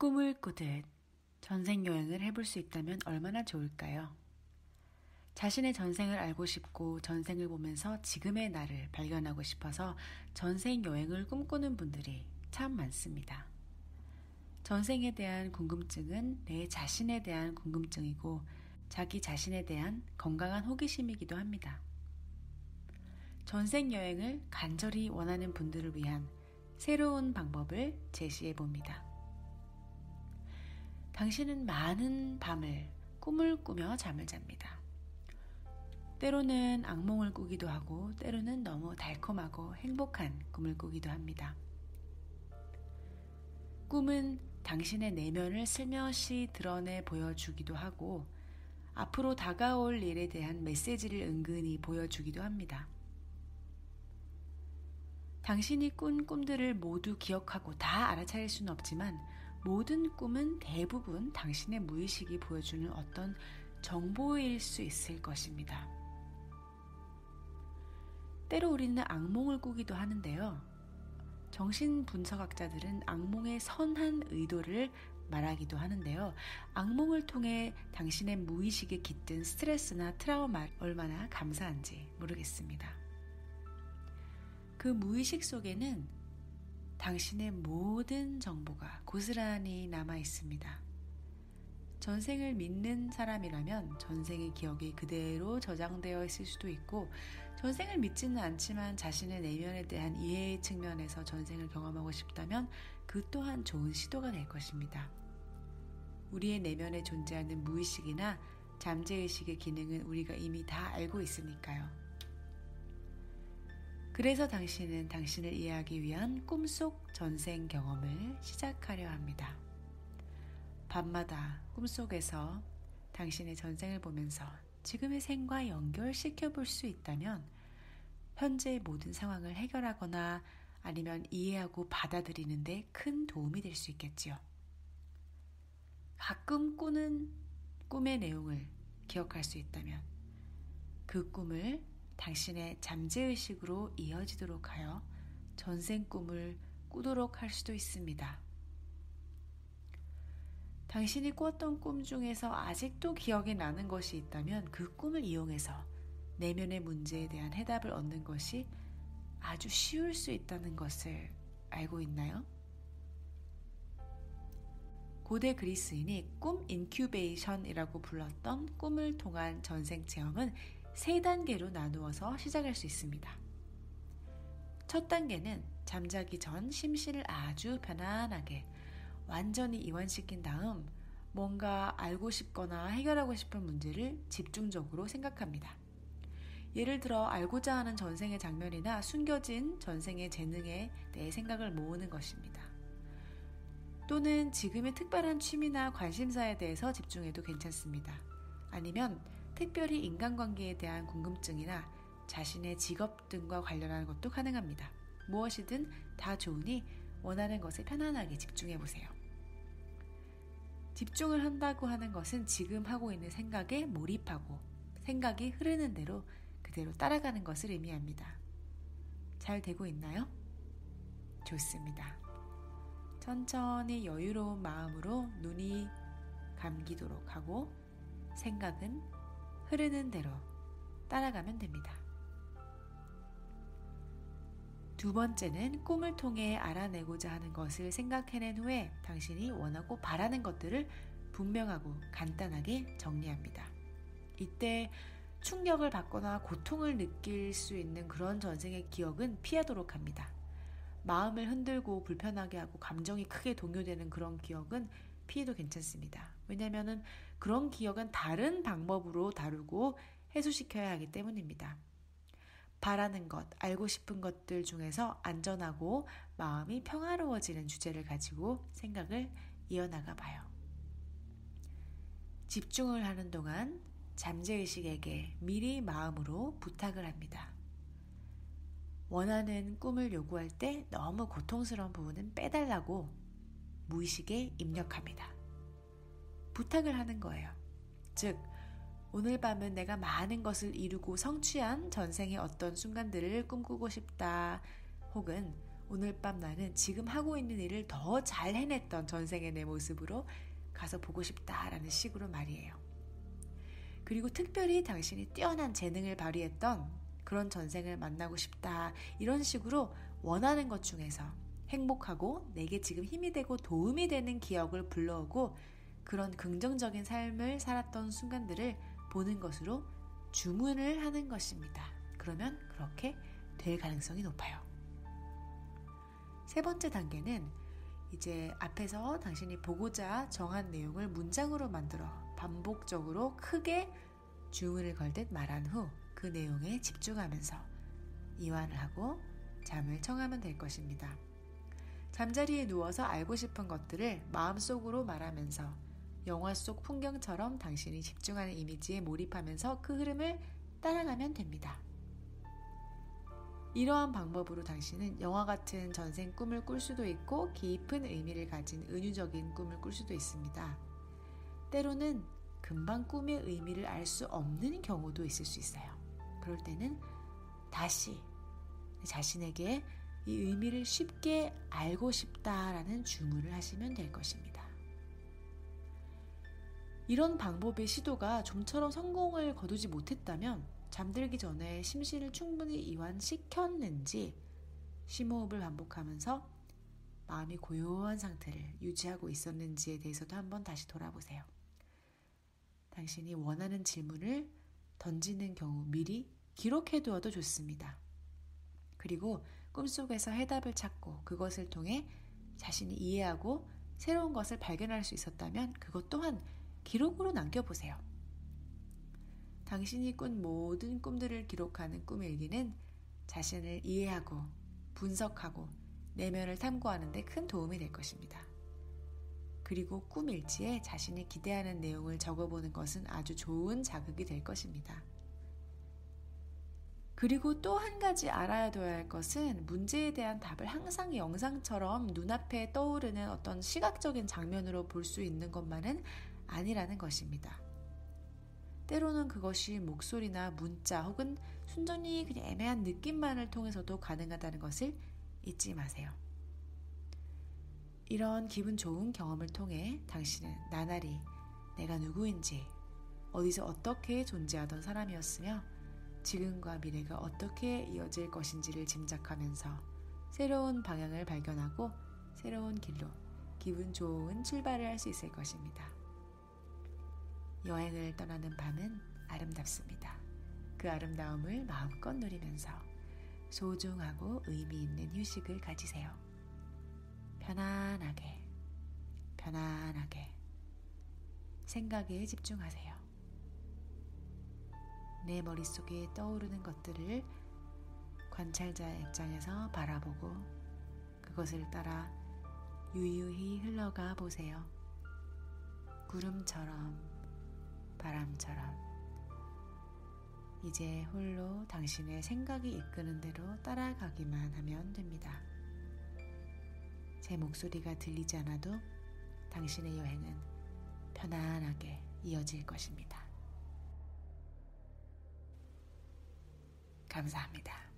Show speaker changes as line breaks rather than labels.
꿈을 꾸듯 전생 여행을 해볼 수 있다면 얼마나 좋을까요? 자신의 전생을 알고 싶고 전생을 보면서 지금의 나를 발견하고 싶어서 전생 여행을 꿈꾸는 분들이 참 많습니다. 전생에 대한 궁금증은 내 자신에 대한 궁금증이고 자기 자신에 대한 건강한 호기심이기도 합니다. 전생 여행을 간절히 원하는 분들을 위한 새로운 방법을 제시해 봅니다. 당신은 많은 밤을 꿈을 꾸며 잠을 잡니다. 때로는 악몽을 꾸기도 하고 때로는 너무 달콤하고 행복한 꿈을 꾸기도 합니다. 꿈은 당신의 내면을 슬며시 드러내 보여주기도 하고 앞으로 다가올 일에 대한 메시지를 은근히 보여주기도 합니다. 당신이 꾼 꿈들을 모두 기억하고 다 알아차릴 수는 없지만 모든 꿈은 대부분 당신의 무의식이 보여주는 어떤 정보일 수 있을 것입니다. 때로 우리는 악몽을 꾸기도 하는데요. 정신 분석학자들은 악몽의 선한 의도를 말하기도 하는데요. 악몽을 통해 당신의 무의식에 깃든 스트레스나 트라우마 얼마나 감사한지 모르겠습니다. 그 무의식 속에는 당신의 모든 정보가 고스란히 남아 있습니다. 전생을 믿는 사람이라면 전생의 기억이 그대로 저장되어 있을 수도 있고, 전생을 믿지는 않지만 자신의 내면에 대한 이해의 측면에서 전생을 경험하고 싶다면 그 또한 좋은 시도가 될 것입니다. 우리의 내면에 존재하는 무의식이나 잠재의식의 기능은 우리가 이미 다 알고 있으니까요. 그래서 당신은 당신을 이해하기 위한 꿈속 전생 경험을 시작하려 합니다. 밤마다 꿈속에서 당신의 전생을 보면서 지금의 생과 연결시켜 볼 수 있다면 현재의 모든 상황을 해결하거나 아니면 이해하고 받아들이는데 큰 도움이 될 수 있겠지요. 가끔 꾸는 꿈의 내용을 기억할 수 있다면 그 꿈을 당신의 잠재의식으로 이어지도록 하여 전생 꿈을 꾸도록 할 수도 있습니다. 당신이 꿨던 꿈 중에서 아직도 기억이 나는 것이 있다면 그 꿈을 이용해서 내면의 문제에 대한 해답을 얻는 것이 아주 쉬울 수 있다는 것을 알고 있나요? 고대 그리스인이 꿈 incubation이라고 불렀던 꿈을 통한 전생 체험은 세 단계로 나누어서 시작할 수 있습니다. 첫 단계는 잠자기 전 심신을 아주 편안하게 완전히 이완시킨 다음 뭔가 알고 싶거나 해결하고 싶은 문제를 집중적으로 생각합니다. 예를 들어 알고자 하는 전생의 장면이나 숨겨진 전생의 재능에 대해 생각을 모으는 것입니다. 또는 지금의 특별한 취미나 관심사에 대해서 집중해도 괜찮습니다. 아니면 특별히 인간관계에 대한 궁금증이나 자신의 직업 등과 관련한 것도 가능합니다. 무엇이든 다 좋으니 원하는 것에 편안하게 집중해 보세요. 집중을 한다고 하는 것은 지금 하고 있는 생각에 몰입하고 생각이 흐르는 대로 그대로 따라가는 것을 의미합니다. 잘 되고 있나요? 좋습니다. 천천히 여유로운 마음으로 눈이 감기도록 하고 생각은 흐르는 대로 따라가면 됩니다. 두 번째는 꿈을 통해 알아내고자 하는 것을 생각해낸 후에 당신이 원하고 바라는 것들을 분명하고 간단하게 정리합니다. 이때 충격을 받거나 고통을 느낄 수 있는 그런 전생의 기억은 피하도록 합니다. 마음을 흔들고 불편하게 하고 감정이 크게 동요되는 그런 기억은 피해도 괜찮습니다. 왜냐하면 그런 기억은 다른 방법으로 다루고 해소시켜야 하기 때문입니다. 바라는 것, 알고 싶은 것들 중에서 안전하고 마음이 평화로워지는 주제를 가지고 생각을 이어나가 봐요. 집중을 하는 동안 잠재의식에게 미리 마음으로 부탁을 합니다. 원하는 꿈을 요구할 때 너무 고통스러운 부분은 빼달라고 무의식에 입력합니다. 부탁을 하는 거예요. 즉, 오늘 밤은 내가 많은 것을 이루고 성취한 전생의 어떤 순간들을 꿈꾸고 싶다. 혹은 오늘 밤 나는 지금 하고 있는 일을 더 잘 해냈던 전생의 내 모습으로 가서 보고 싶다라는 식으로 말이에요. 그리고 특별히 당신이 뛰어난 재능을 발휘했던 그런 전생을 만나고 싶다. 이런 식으로 원하는 것 중에서 행복하고 내게 지금 힘이 되고 도움이 되는 기억을 불러오고 그런 긍정적인 삶을 살았던 순간들을 보는 것으로 주문을 하는 것입니다. 그러면 그렇게 될 가능성이 높아요. 세 번째 단계는 이제 앞에서 당신이 보고자 정한 내용을 문장으로 만들어 반복적으로 크게 주문을 걸듯 말한 후 그 내용에 집중하면서 이완을 하고 잠을 청하면 될 것입니다. 잠자리에 누워서 알고 싶은 것들을 마음속으로 말하면서 영화 속 풍경처럼 당신이 집중하는 이미지에 몰입하면서 그 흐름을 따라가면 됩니다. 이러한 방법으로 당신은 영화 같은 전생 꿈을 꿀 수도 있고 깊은 의미를 가진 은유적인 꿈을 꿀 수도 있습니다. 때로는 금방 꿈의 의미를 알 수 없는 경우도 있을 수 있어요. 그럴 때는 다시 자신에게 이 의미를 쉽게 알고 싶다라는 주문을 하시면 될 것입니다. 이런 방법의 시도가 좀처럼 성공을 거두지 못했다면 잠들기 전에 심신을 충분히 이완시켰는지 심호흡을 반복하면서 마음이 고요한 상태를 유지하고 있었는지에 대해서도 한번 다시 돌아보세요. 당신이 원하는 질문을 던지는 경우 미리 기록해 두어도 좋습니다. 그리고 꿈속에서 해답을 찾고 그것을 통해 자신이 이해하고 새로운 것을 발견할 수 있었다면 그것 또한 기록으로 남겨보세요. 당신이 꾼 모든 꿈들을 기록하는 꿈일기는 자신을 이해하고 분석하고 내면을 탐구하는 데 큰 도움이 될 것입니다. 그리고 꿈일지에 자신이 기대하는 내용을 적어보는 것은 아주 좋은 자극이 될 것입니다. 그리고 또 한 가지 알아야 할 것은 문제에 대한 답을 항상 영상처럼 눈앞에 떠오르는 어떤 시각적인 장면으로 볼 수 있는 것만은 아니라는 것입니다. 때로는 그것이 목소리나 문자 혹은 순전히 그냥 애매한 느낌만을 통해서도 가능하다는 것을 잊지 마세요. 이런 기분 좋은 경험을 통해 당신은 나날이 내가 누구인지, 어디서 어떻게 존재하던 사람이었으며, 지금과 미래가 어떻게 이어질 것인지를 짐작하면서 새로운 방향을 발견하고 새로운 길로 기분 좋은 출발을 할 수 있을 것입니다. 여행을 떠나는 밤은 아름답습니다. 그 아름다움을 마음껏 누리면서 소중하고 의미 있는 휴식을 가지세요. 편안하게, 편안하게 생각에 집중하세요. 내 머릿속에 떠오르는 것들을 관찰자의 입장에서 바라보고 그것을 따라 유유히 흘러가 보세요. 구름처럼 바람처럼 이제 홀로 당신의 생각이 이끄는 대로 따라가기만 하면 됩니다. 제 목소리가 들리지 않아도 당신의 여행은 편안하게 이어질 것입니다. 감사합니다.